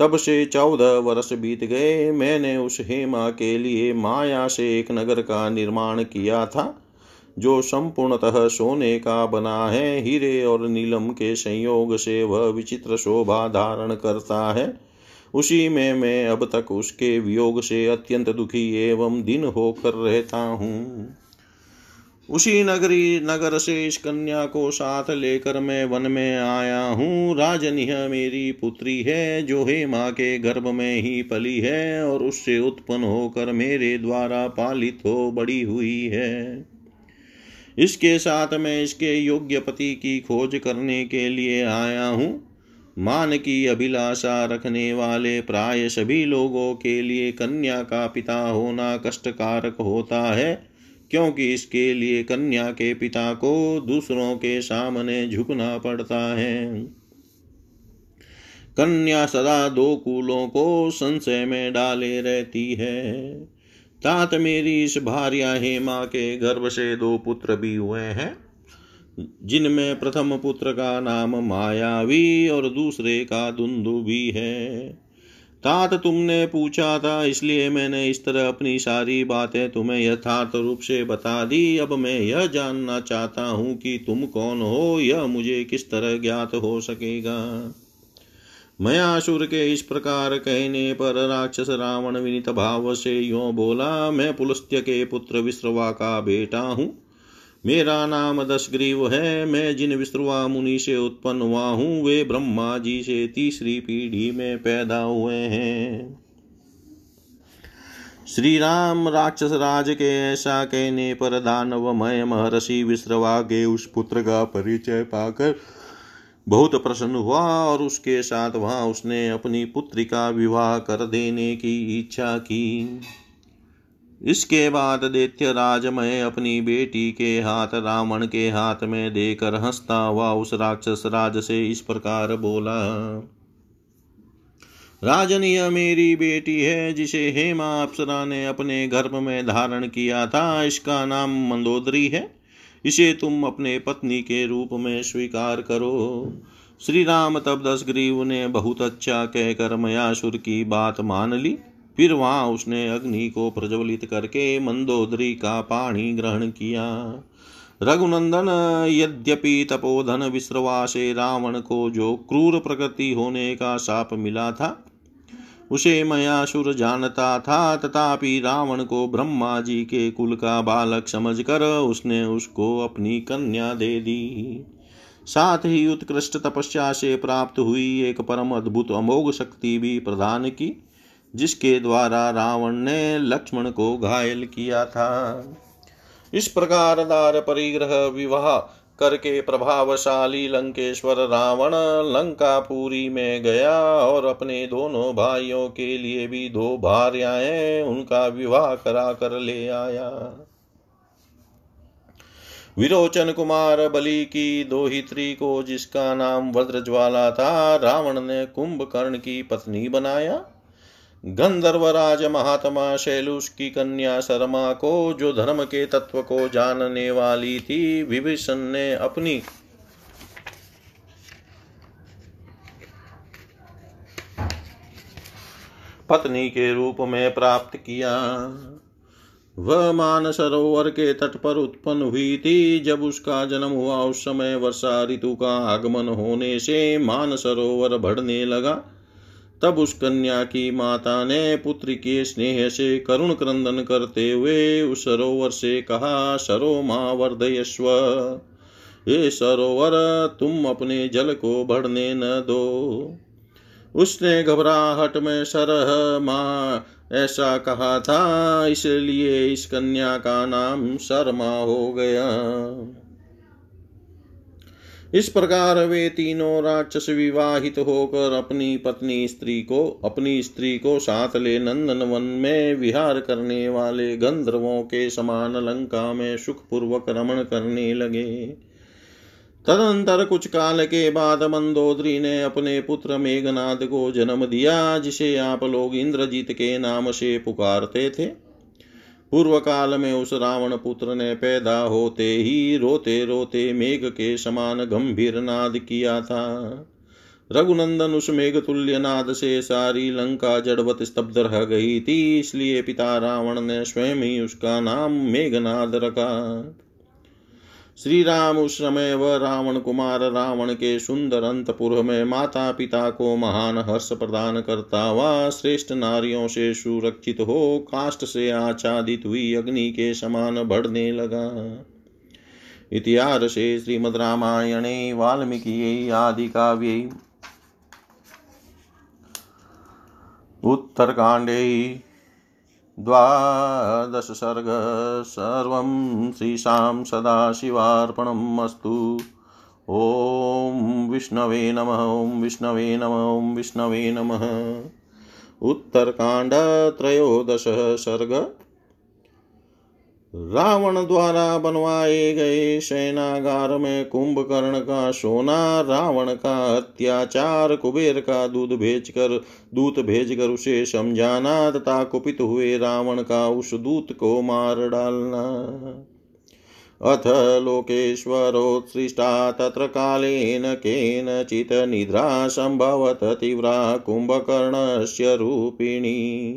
तब से चौदह वर्ष बीत गए। मैंने उस हेमा के लिए माया से एक नगर का निर्माण किया था, जो संपूर्णतः सोने का बना है। हीरे और नीलम के संयोग से वह विचित्र शोभा धारण करता है। उसी में मैं अब तक उसके वियोग से अत्यंत दुखी एवं दिन होकर रहता हूँ। उसी नगरी नगर से इस कन्या को साथ लेकर मैं वन में आया हूँ। राजन यह मेरी पुत्री है, जो हे माँ के गर्भ में ही पली है और उससे उत्पन्न होकर मेरे द्वारा पालित हो बड़ी हुई है। इसके साथ मैं इसके योग्य पति की खोज करने के लिए आया हूँ। मान की अभिलाषा रखने वाले प्राय सभी लोगों के लिए कन्या का पिता होना कष्टकारक होता है। क्योंकि इसके लिए कन्या के पिता को दूसरों के सामने झुकना पड़ता है। कन्या सदा दो कुलों को संशय में डाले रहती है। तात मेरी इस भार्या हेमा के गर्भ से दो पुत्र भी हुए हैं, जिनमें प्रथम पुत्र का नाम मायावी और दूसरे का दुंदु भी है। तात तुमने पूछा था, इसलिए मैंने इस तरह अपनी सारी बातें तुम्हें यथार्थ रूप से बता दी। अब मैं यह जानना चाहता हूँ कि तुम कौन हो, यह मुझे किस तरह ज्ञात हो सकेगा? मैं मयासुर के इस प्रकार कहने पर राक्षस रावण विनित भाव से यो बोला, मैं पुलस्त्य के पुत्र विश्रवा का बेटा हूँ। मेरा नाम दशग्रीव है, मैं जिन विश्रुआ मुनि से उत्पन्न हुआ हूँ, वे ब्रह्मा जी से तीसरी पीढ़ी में पैदा हुए हैं। श्री राम राक्षस राज के ऐसा कहने पर दानवमय महर्षि विश्रवा के उस पुत्र का परिचय पाकर बहुत प्रसन्न हुआ और उसके साथ वहाँ उसने अपनी पुत्री का विवाह कर देने की इच्छा की। इसके बाद दैत्य राजमय अपनी बेटी के हाथ रावण के हाथ में देकर हंसता हुआ उस राक्षस राज से इस प्रकार बोला राजन यह मेरी बेटी है जिसे हेमा अप्सरा ने अपने गर्भ में धारण किया था, इसका नाम मंदोदरी है। इसे तुम अपने पत्नी के रूप में स्वीकार करो। श्री राम तब दस ग्रीव ने बहुत अच्छा कहकर मयासुर की बात मान ली। फिर वहाँ उसने अग्नि को प्रज्वलित करके मंदोदरी का पानी ग्रहण किया। रघुनंदन, यद्यपि तपोधन विश्रवा से रावण को जो क्रूर प्रकृति होने का साप मिला था, उसे मयासुर जानता था। तथापि रावण को ब्रह्मा जी के कुल का बालक समझकर उसने उसको अपनी कन्या दे दी। साथ ही उत्कृष्ट तपस्या से प्राप्त हुई एक परम अद्भुत अमोघ शक्ति भी प्रदान की। जिसके द्वारा रावण ने लक्ष्मण को घायल किया था। इस प्रकार दार परिग्रह विवाह करके प्रभावशाली लंकेश्वर रावण लंकापुरी में गया और अपने दोनों भाइयों के लिए भी दो भार्याएँ उनका विवाह करा कर ले आया। विरोचन कुमार बलि की दोहित्री को जिसका नाम वज्रज्वाला था, रावण ने कुंभकर्ण की पत्नी बनाया। गंधर्वराज महात्मा शैलुष की कन्या शर्मा को, जो धर्म के तत्व को जानने वाली थी, विभीषण ने अपनी पत्नी के रूप में प्राप्त किया। वह मान सरोवर के तट पर उत्पन्न हुई थी। जब उसका जन्म हुआ, उस समय वर्षा ऋतु का आगमन होने से मान सरोवर बढ़ने लगा। तब उस कन्या की माता ने पुत्र के स्नेह से करुण क्रंदन करते हुए उस सरोवर से कहा, सरो माँ वर्धयस्व हे सरोवर, तुम अपने जल को बढ़ने न दो। उसने घबराहट में सरह, माँ, ऐसा कहा था, इसलिए इस कन्या का नाम शर्मा हो गया। इस प्रकार वे तीनों राक्षस विवाहित होकर अपनी पत्नी स्त्री को, अपनी स्त्री को साथ ले नंदन वन में विहार करने वाले गंधर्वों के समान लंका में सुखपूर्वक रमण करने लगे। तदंतर कुछ काल के बाद मंदोदरी ने अपने पुत्र मेघनाद को जन्म दिया, जिसे आप लोग इंद्रजीत के नाम से पुकारते थे। पूर्व काल में उस रावण पुत्र ने पैदा होते ही रोते रोते मेघ के समान गंभीर नाद किया था। रघुनंदन उस मेघ तुल्य नाद से सारी लंका जड़वत स्तब्ध रह गई थी, इसलिए पिता रावण ने स्वयं ही उसका नाम मेघनाद रखा। श्री राम उस समय वह रावण कुमार रावण के सुंदर अंतपुर में माता पिता को महान हर्ष प्रदान करता हुआ श्रेष्ठ नारियों से सुरक्षित हो काष्ट से आच्छादित हुई अग्नि के समान बढ़ने लगा। इतिहास से श्रीमद् रामायणे, वाल्मीकि आदि काव्ये। उत्तरकाण्डे द्वादशसर्ग सर्वं श्रीशां सदाशिवार्पणम् ॐ विष्णवे नमः, ॐ विष्णवे नमः, ॐ विष्णवे नमः। उत्तरकाण्डत्रयोदशः सर्ग रावण द्वारा बनवाए गए सेनागार में कुंभकर्ण का सोना, रावण का अत्याचार, कुबेर का दूध भेजकर दूत भेजकर उसे समझाना तथा कुपित हुए रावण का उस दूत को मार डालना। अथ लोकेश्वरोत्सृष्टा तत्र कालेन केनचित् निद्रा सम्भवत तीव्रा कुम्भकर्णस्य रूपिणी।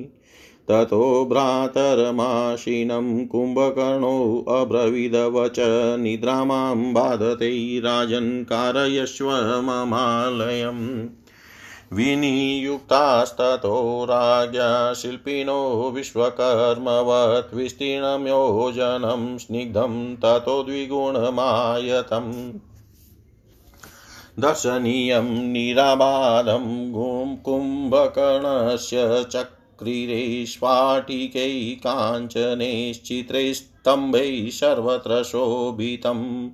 ततो भ्रातरमाशिनं कुम्भकर्णो अब्रवीदवच निद्रा बाधते राजन् कारयस्व ममालयम् विनियुक्तास्ततो राज्ञा शिल्पिनो विश्वकर्मवत् विस्तीर्णं योजनं स्निग्धं ततो द्विगुणमायतम्। दर्शनीयं निराबाधं कुम्भकर्णस्य चक् क्रीरे स्फाटिकै काञ्चनैश्चित्रैस्तम्भैः सर्वत्र शोभितम्।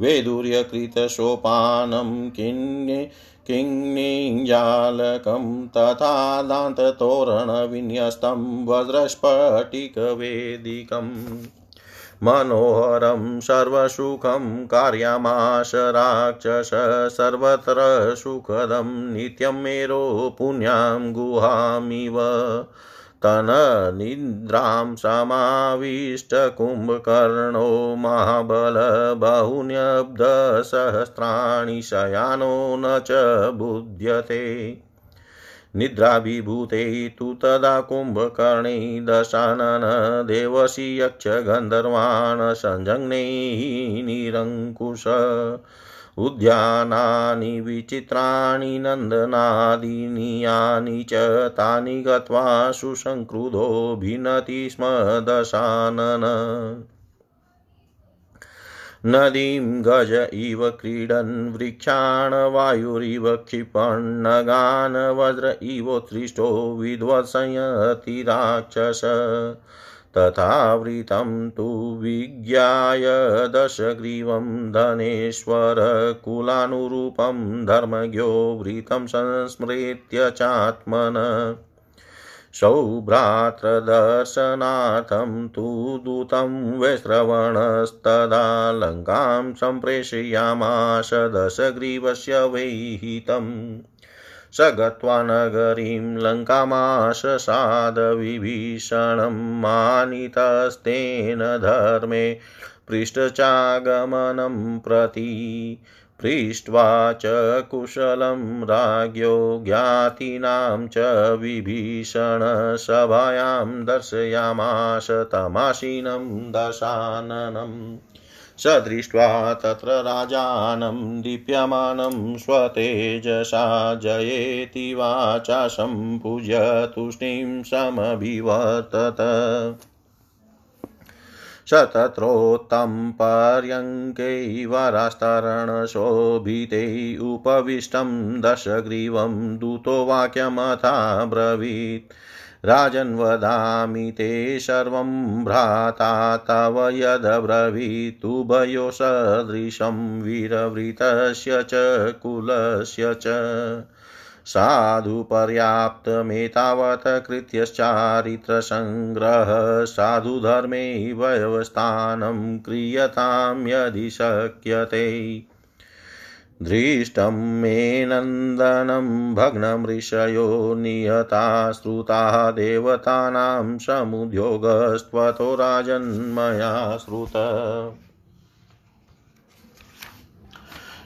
वैदुर्यकृतसोपानं किन्ये किङ्जालकं तथा दान्ततोरणविन्यस्तं वज्रस्फटिकवेदिकम् मनोहरं सर्वसुखं कार्यमाश राक्षस सर्वत्र सुखदं नित्यं मेरो पुण्यां गुहामिव। तननिद्रां समाविष्टकुम्भकर्णो महाबल बहुन्यब्धसहस्राणि शयानो न च बुध्यते। निद्राभिभूते तु तदा कुम्भकर्णे दशानन देवसी यक्षगन्धर्वान् सञ्जग्नैः निरङ्कुश। उद्यानानि विचित्राणि नन्दनादीनि यानि च तानि गत्वा सुसङ्क्रुधो भिनति स्म दशानन। नदीं गज इव क्रीडन् वृक्षान् वायुरिव क्षिपन्नगान् वज्र इवोत्सृष्टो विध्वंसयति राक्षस। तथावृतं तु विज्ञाय दशग्रीवं धनेश्वरकुलानुरूपं धर्मज्ञो वृतं संस्मृत्य चात्मन। सौभ्रातृदर्शनार्थं तु दूतं वैश्रवणस्तदा लङ्कां सम्प्रेषयामाश दशग्रीवस्य वैहितम्। स गत्वा नगरीं लङ्कामाशसादविभीषणं मानितस्तेन धर्मे पृष्ठचागमनं प्रति पृष्ट्वा च कुशलं राज्ञो ज्ञातीनां च विभीषणसभायां दर्शयामाश तमाशीनं दशाननम् स दृष्ट्वा तत्र राजानं दीप्यमानं स्वतेजसा जयेति वाचा सम्पूज्य तूष्णीं समभिवर्तत। स तत्रोत्तं पर्यङ्कैवरास्तरणशोभिते उपविष्टं दशग्रीवं दूतो वाक्यमथाब्रवीत्। राजन् वदामि ते सर्वं भ्राता तव यदब्रवीतुभयो सदृशं वीरवृतस्य च कुलस्य च। साधु पर्याप्तमेतावत् कृत्यश्चारित्रसङ्ग्रह साधुधर्मे व्यवस्थानं क्रियतां यदि शक्यते। दृष्टं मे नन्दनं भग्नमृषयो नियता श्रुताः देवतानां समुद्योगस्त्वतो राजन्मया श्रुत।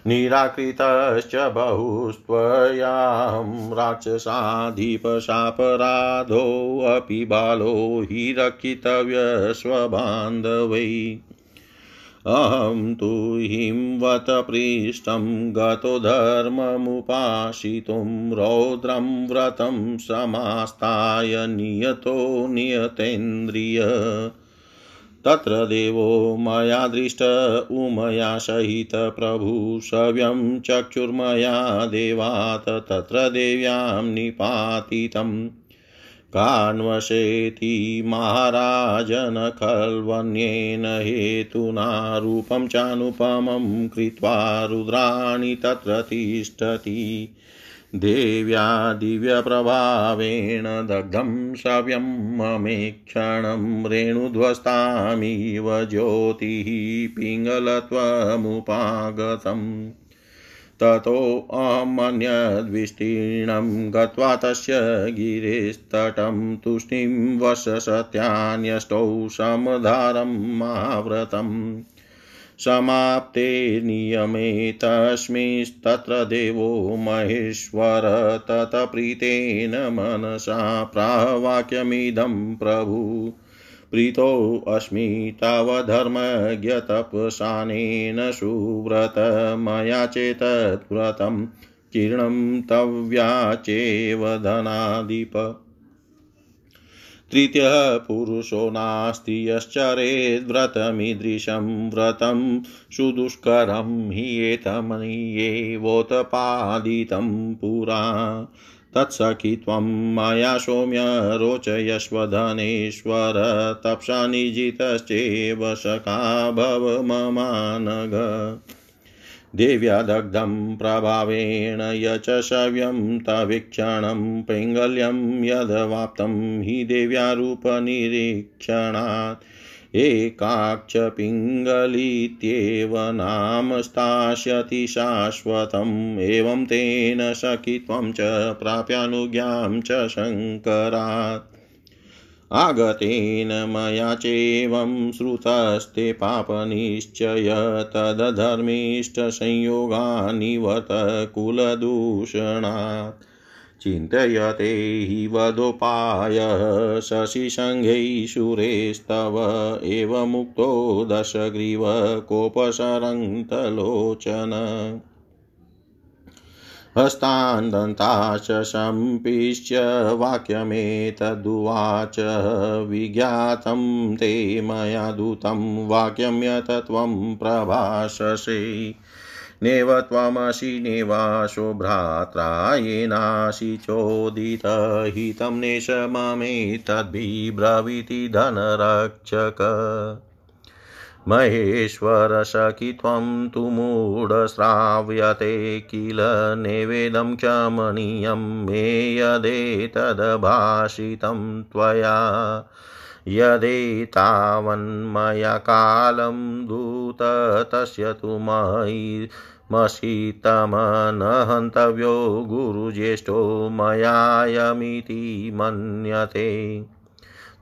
निराकृतश्च बहुस्त्वयां राक्षसाधिपशापराधोऽपि बालो हि रक्षितव्यस्वबान्धवै। अहं तु हिंवत पृष्ठं गतो धर्ममुपासितुं रौद्रं व्रतं समास्ताय नियतो नियतेन्द्रिय। तत्र देवो मया दृष्ट उमया सहित प्रभु सव्यं चक्षुर्मया देवात् तत्र देव्यां निपातितम्। कान्वशेति महाराजन हेतुना रूपं चानुपमं कृत्वा रुद्राणि तत्र तिष्ठति। देव्या दिव्यप्रभावेण दग्धं सव्यं ममेक्षणं रेणुध्वस्तामिव ज्योतिः पिङ्गलत्वमुपागतम् ततोऽहमन्यद्विस्तीर्णं गत्वा तस्य गिरिस्तटं तूष्णीं वशसत्यान्यष्टौ समधारं महाव्रतम् समाप्ते नियमे तस्मिंस्तत्र देवो महेश्वर ततप्रीतेन मनसा प्रावाक्यमिदं प्रभु। प्रीतोऽस्मि तव धर्मज्ञतपसानेन सुव्रत, मया चेतद्व्रतं जीर्णं तव्या चेव धनाधिप। तृतीयः पुरुषो नास्ति यश्चरेद्व्रतमीदृशं व्रतं सुदुष्करं हि एतमनीयेवोत्पादितं पुरा। तत्सखि त्वं मया सौम्य रोचयस्वधनेश्वर तप्सा निजितश्चेव सखा भव ममानघ। देव्या दग्धं प्रभावेण यच शव्यं तवीक्षणं पैङ्गल्यं यद्वाप्तं हि देव्या रूपनिरीक्षणात् एकाक्षपिङ्गलीत्येव नाम स्थास्यति शाश्वतम्, एवं तेन सखित्वं च प्राप्यानुज्ञां च शङ्करात्। आगतेन मया चैवं श्रुतस्ते पापनिश्चय तदधर्मिष्टसंयोगानिवत कुलदूषणात्। चिन्तयते हि वदोपायः शशिसङ्घैशुरेस्तव एव मुक्तो दशग्रीव कोपसरन्तलोचन हस्तान्दन्ताश्च सम्पिश्य वाक्यमेतदुवाच विज्ञातं ते मया दूतं वाक्यं यत त्वं प्रभाषसे। नेव त्वमसि नेवाशो भ्रात्रा येनासि चोदित हितं नेशममेतद्भिब्रवीति धनरक्षक। महेश्वर सखि त्वं तु मूढश्राव्यते किल नेवेदं क्षमणीयं मे यदेतद्भाषितं त्वया। यदेतावन्मया कालं दूत तस्य तु मयि मसीतमन हन्तव्यो गुरुज्येष्ठो मयायमिति मन्यते।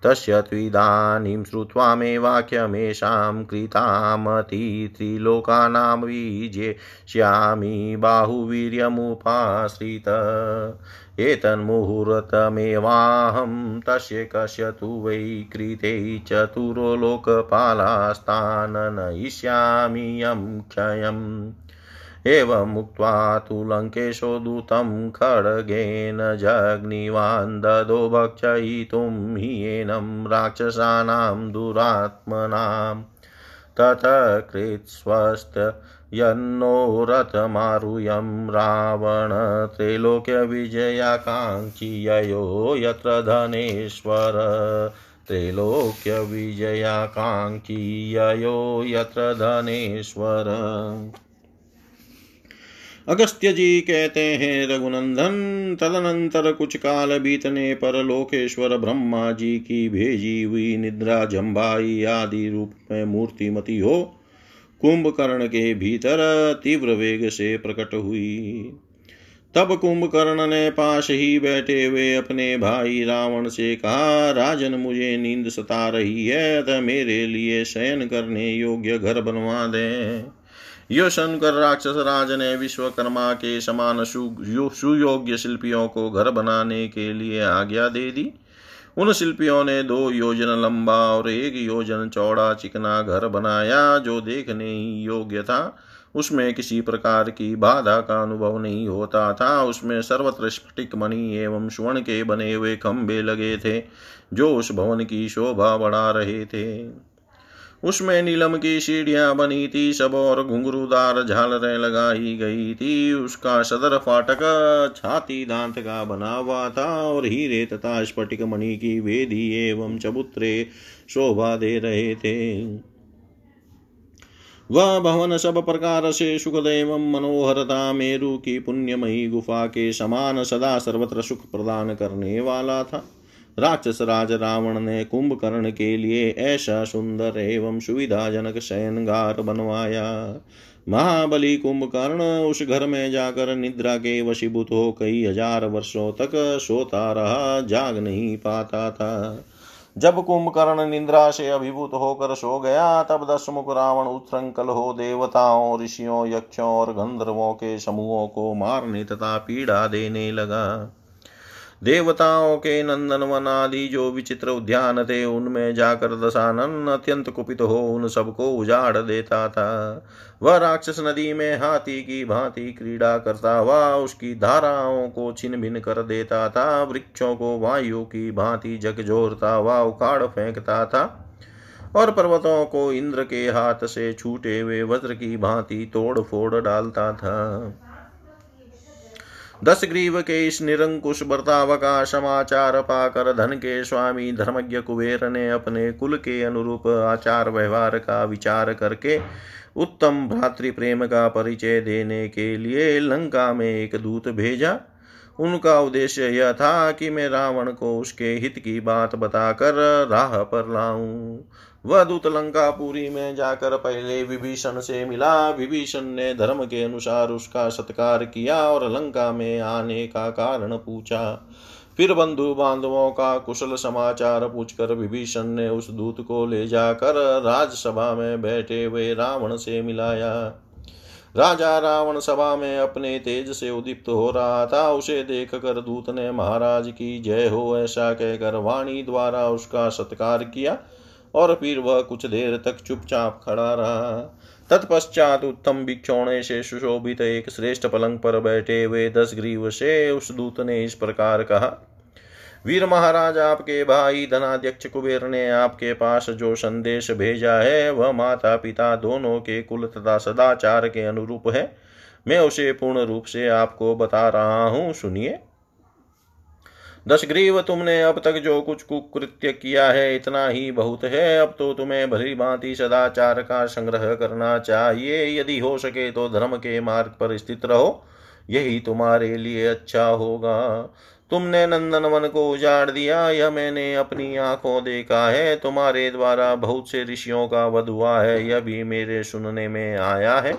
तस्य त्विदानीं श्रुत्वा मे वाक्यमेषां कृतामति त्रिलोकानां विजेष्यामि बाहुवीर्यमुपाश्रित। एतन्मुहूर्तमेवाहं तस्य कस्य तु वै कृते चतुरो लोकपालास्ताननयिष्यामि यं क्षयम्। एवमुक्त्वा तु लङ्केशो दूतं खड्गेन जग्निवान् ददो भक्षयितुं हीनं राक्षसानां दुरात्मनां ततः कृत्स्वस्त यन्नो रथमारुयं रावण त्रैलोक्यविजयाकाङ्क्षी ययो यत्र धनेश्वर। त्रैलोक्यविजयाकाङ्क्षी यत्र धनेश्वर। अगस्त्य जी कहते हैं, रघुनंदन, तदनंतर कुछ काल बीतने पर लोकेश्वर ब्रह्मा जी की भेजी हुई निद्रा जम्बाई आदि रूप में मूर्तिमती हो, कुंभकर्ण के भीतर तीव्र वेग से प्रकट हुई। तब कुंभकर्ण ने पास ही बैठे हुए अपने भाई रावण से कहा, राजन, मुझे नींद सता रही है अतः मेरे लिए शयन करने योग्य घर बनवा दें। यो शंकर राक्षस राज ने विश्वकर्मा के समान सुयोग्य शिल्पियों को घर बनाने के लिए आज्ञा दे दी। उन शिल्पियों ने दो योजन लंबा और एक योजन चौड़ा चिकना घर बनाया, जो देखने ही योग्य था। उसमें किसी प्रकार की बाधा का अनुभव नहीं होता था। उसमें सर्वत्र स्फटिक मणि एवं स्वर्ण के बने हुए खंभे लगे थे, जो उस भवन की शोभा बढ़ा रहे थे। उसमें नीलम की सीढ़ियाँ बनी थी, सब और घुंघरूदार झालरें लगाई गई थी। उसका सदर फाटक छाती दांत का बना हुआ था और हीरे तथा स्फटिक मणि की वेदी एवं चबूतरे शोभा दे रहे थे। वह भवन सब प्रकार से सुखद एवं मनोहरता, मेरु की पुण्यमयी गुफा के समान सदा सर्वत्र सुख प्रदान करने वाला था। राक्षस राज रावण ने कुंभकर्ण के लिए ऐसा सुंदर एवं सुविधाजनक शयनगार बनवाया। महाबली कुंभकर्ण उस घर में जाकर निद्रा के वशीभूत हो कई हज़ार वर्षों तक सोता रहा, जाग नहीं पाता था। जब कुंभकर्ण निद्रा से अभिभूत होकर सो गया, तब दशमुख रावण उत्संकल हो देवताओं, ऋषियों, यक्षों और गंधर्वों के समूहों को मारने तथा पीड़ा देने लगा। देवताओं के नंदन वन आदि जो विचित्र उद्यान थे, उनमें जाकर दशानन अत्यंत कुपित हो उन सबको उजाड़ देता था। वह राक्षस नदी में हाथी की भांति क्रीड़ा करता हुआ उसकी धाराओं को छिन भिन कर देता था, वृक्षों को वायु की भांति जगजोरता हुआ उखाड़ फेंकता था और पर्वतों को इंद्र के हाथ से छूटे हुए वज्र की भांति तोड़ फोड़ डालता था। दस ग्रीव के इस निरंकुश बर्ताव का समाचार पाकर धन के स्वामी धर्मज्ञ कुबेर ने अपने कुल के अनुरूप आचार व्यवहार का विचार करके उत्तम भ्रातृ प्रेम का परिचय देने के लिए लंका में एक दूत भेजा। उनका उद्देश्य यह था कि मैं रावण को उसके हित की बात बताकर राह पर लाऊं। वह दूत लंकापुरी में जाकर पहले विभीषण से मिला। विभीषण ने धर्म के अनुसार उसका सत्कार किया और लंका में आने का कारण पूछा। फिर बंधु बांधवों का कुशल समाचार पूछकर विभीषण ने उस दूत को ले जाकर राजसभा में बैठे हुए रावण से मिलाया। राजा रावण सभा में अपने तेज से उदीप्त हो रहा था। उसे देख कर दूत ने महाराज की जय हो ऐसा कहकर वाणी द्वारा उसका सत्कार किया। और फिर वह कुछ देर तक चुपचाप खड़ा रहा। तत्पश्चात उत्तम बिछौने से सुशोभित एक श्रेष्ठ पलंग पर बैठे हुए दस ग्रीव से उस दूत ने इस प्रकार कहा, वीर महाराज, आपके भाई धनाध्यक्ष कुबेर ने आपके पास जो संदेश भेजा है, वह माता पिता दोनों के कुल तथा सदाचार के अनुरूप है। मैं उसे पूर्ण रूप से आपको बता रहा हूँ, सुनिए। दशग्रीव तुमने अब तक जो कुछ कुकृत्य किया है, इतना ही बहुत है। अब तो तुम्हें भली भांति सदाचार का संग्रह करना चाहिए। यदि हो सके तो धर्म के मार्ग पर स्थित रहो। यही तुम्हारे लिए अच्छा होगा। तुमने नंदन वन को उजाड़ दिया, यह मैंने अपनी आँखों देखा है। तुम्हारे द्वारा बहुत से ऋषियों का वध हुआ है, यह भी मेरे सुनने में आया है।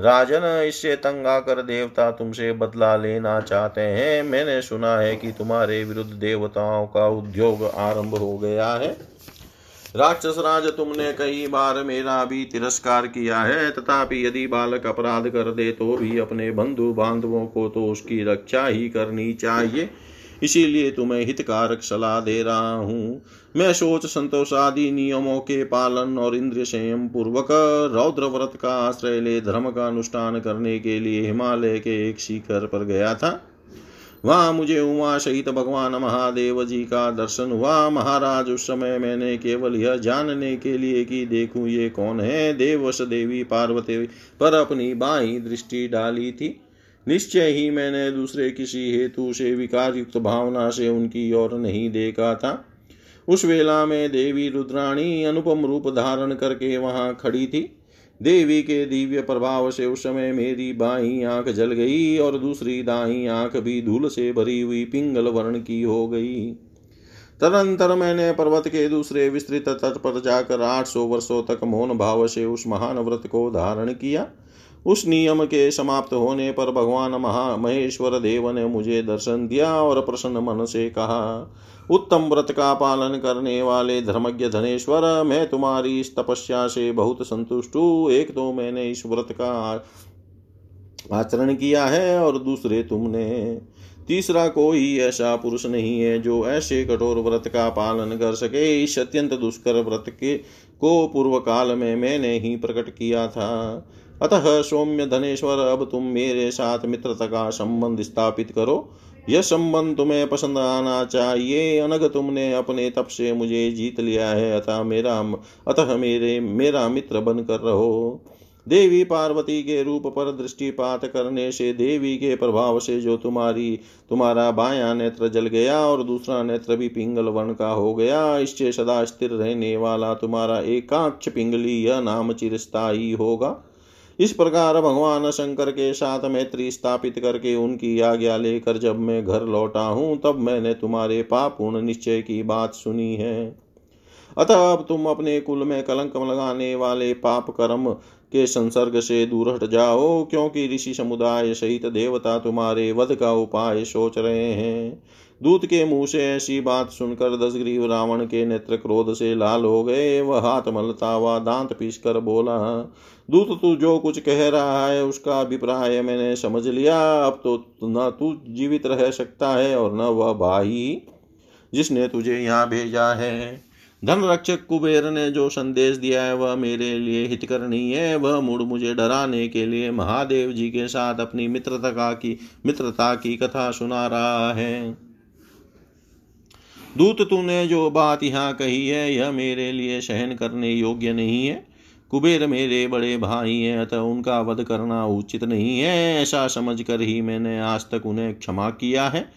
राजन, इससे तंग आकर देवता तुमसे बदला लेना चाहते हैं। मैंने सुना है कि तुम्हारे विरुद्ध देवताओं का उद्योग आरंभ हो गया है। राक्षस राज, तुमने कई बार मेरा भी तिरस्कार किया है। तथापि यदि बालक अपराध कर दे तो भी अपने बंधु बांधवों को तो उसकी रक्षा ही करनी चाहिए। इसीलिए तुम्हें हितकारक सलाह दे रहा हूँ। मैं सोच संतोष आदि नियमों के पालन और इंद्रिय संयम पूर्वक रौद्र व्रत का आश्रय ले, धर्म का अनुष्ठान करने के लिए हिमालय के एक शिखर पर गया था। वहाँ मुझे उमा सहित भगवान महादेव जी का दर्शन हुआ। महाराज, उस समय मैंने केवल यह जानने के लिए कि देखूँ, ये कौन है? देवश देवी पार्वती पर अपनी बाई दृष्टि डाली थी। निश्चय ही मैंने दूसरे किसी हेतु से विकार युक्त भावना से उनकी ओर नहीं देखा था। उस वेला में देवी रुद्राणी अनुपम रूप धारण करके वहाँ खड़ी थी। देवी के दिव्य प्रभाव से उस समय मेरी बाई आँख जल गई और दूसरी दाई आँख भी धूल से भरी हुई पिंगल वर्ण की हो गई। तदंतर मैंने पर्वत के दूसरे विस्तृत तट पर जाकर आठ सौ वर्षों तक मौन भाव से उस महान व्रत को धारण किया। उस नियम के समाप्त होने पर भगवान महा महेश्वर देव ने मुझे दर्शन दिया और प्रसन्न मन से कहा, उत्तम व्रत का पालन करने वाले धर्मज्ञ धनेश्वर, मैं तुम्हारी इस तपस्या से बहुत संतुष्ट हूँ। एक तो मैंने इस व्रत का आचरण किया है और दूसरे तुमने, तीसरा कोई ऐसा पुरुष नहीं है जो ऐसे कठोर व्रत का पालन कर सके। इस अत्यंत दुष्कर व्रत के को पूर्व काल में मैंने ही प्रकट किया था। अतः सौम्य धनेश्वर, अब तुम मेरे साथ मित्रता का संबंध स्थापित करो। यह संबंध तुम्हें पसंद आना चाहिए। अनग तुमने अपने तप से मुझे जीत लिया है, अतः मेरा अतः मेरे, मेरा मित्र बनकर रहो। देवी पार्वती के रूप पर दृष्टिपात करने से देवी के प्रभाव से जो तुम्हारी, तुम्हारा बाया नेत्र जल गया और दूसरा नेत्र भी पिंगल वर्ण का हो गया, इससे सदा स्थिर रहने वाला तुम्हारा एकाक्ष पिंगली, यह नाम चिरस्थायी होगा। इस प्रकार भगवान शंकर के साथ मैत्री स्थापित करके उनकी आज्ञा लेकर जब मैं घर लौटा हूँ, तब मैंने तुम्हारे पाप पापूर्ण निश्चय की बात सुनी है। अतः अब तुम अपने कुल में कलंक लगाने वाले पाप कर्म के संसर्ग से दूर हट जाओ, क्योंकि ऋषि समुदाय सहित देवता तुम्हारे वध का उपाय सोच रहे हैं। दूत के मुँह से ऐसी बात सुनकर दसग्रीव रावण के नेत्र क्रोध से लाल हो गए। वह हाथ मलता हुआ दांत पीस कर बोला, दूत, तू जो कुछ कह रहा है उसका अभिप्राय मैंने समझ लिया। अब तो न तू जीवित रह सकता है और न वह भाई जिसने तुझे यहाँ भेजा है। धन रक्षक कुबेर ने जो संदेश दिया है, वह मेरे लिए हितकर नहीं है। वह मुड़ मुझे डराने के लिए महादेव जी के साथ अपनी मित्रता की मित्रता की कथा सुना रहा है। दूत, तूने जो बात यहाँ कही है, यह मेरे लिए सहन करने योग्य नहीं है। कुबेर मेरे बड़े भाई हैं, अतः उनका वध करना उचित नहीं है। ऐसा समझकर ही मैंने आज तक उन्हें क्षमा किया है।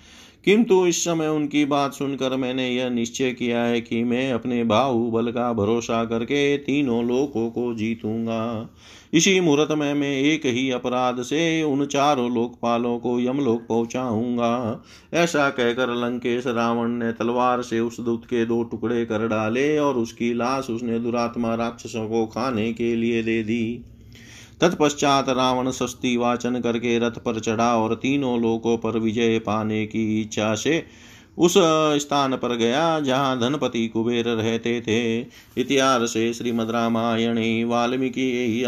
किंतु इस समय उनकी बात सुनकर मैंने यह निश्चय किया है कि मैं अपने बाहुबल का भरोसा करके तीनों लोकों को जीतूँगा। इसी मुहूर्त में मैं एक ही अपराध से उन चारों लोकपालों को यमलोक पहुंचाऊँगा। ऐसा कहकर लंकेश रावण ने तलवार से उस दूत के दो टुकड़े कर डाले और उसकी लाश उसने दुरात्मा राक्षसों को खाने के लिए दे दी। तत्पश्चात रावण सस्ती वाचन करके रथ पर चढ़ा और तीनों लोकों पर विजय पाने की इच्छा से उस स्थान पर गया जहाँ धनपति कुबेर रहते थे। इतिहासे श्रीमद् रामायणे, वाल्मीकि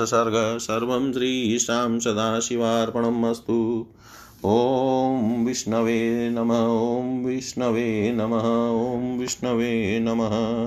सर्ग, सर्वं श्रीशां सदाशिवार्पणम् अस्तु। ॐ विष्णवे नमः, ॐ विष्णवे नमः, ॐ विष्णवे नमः।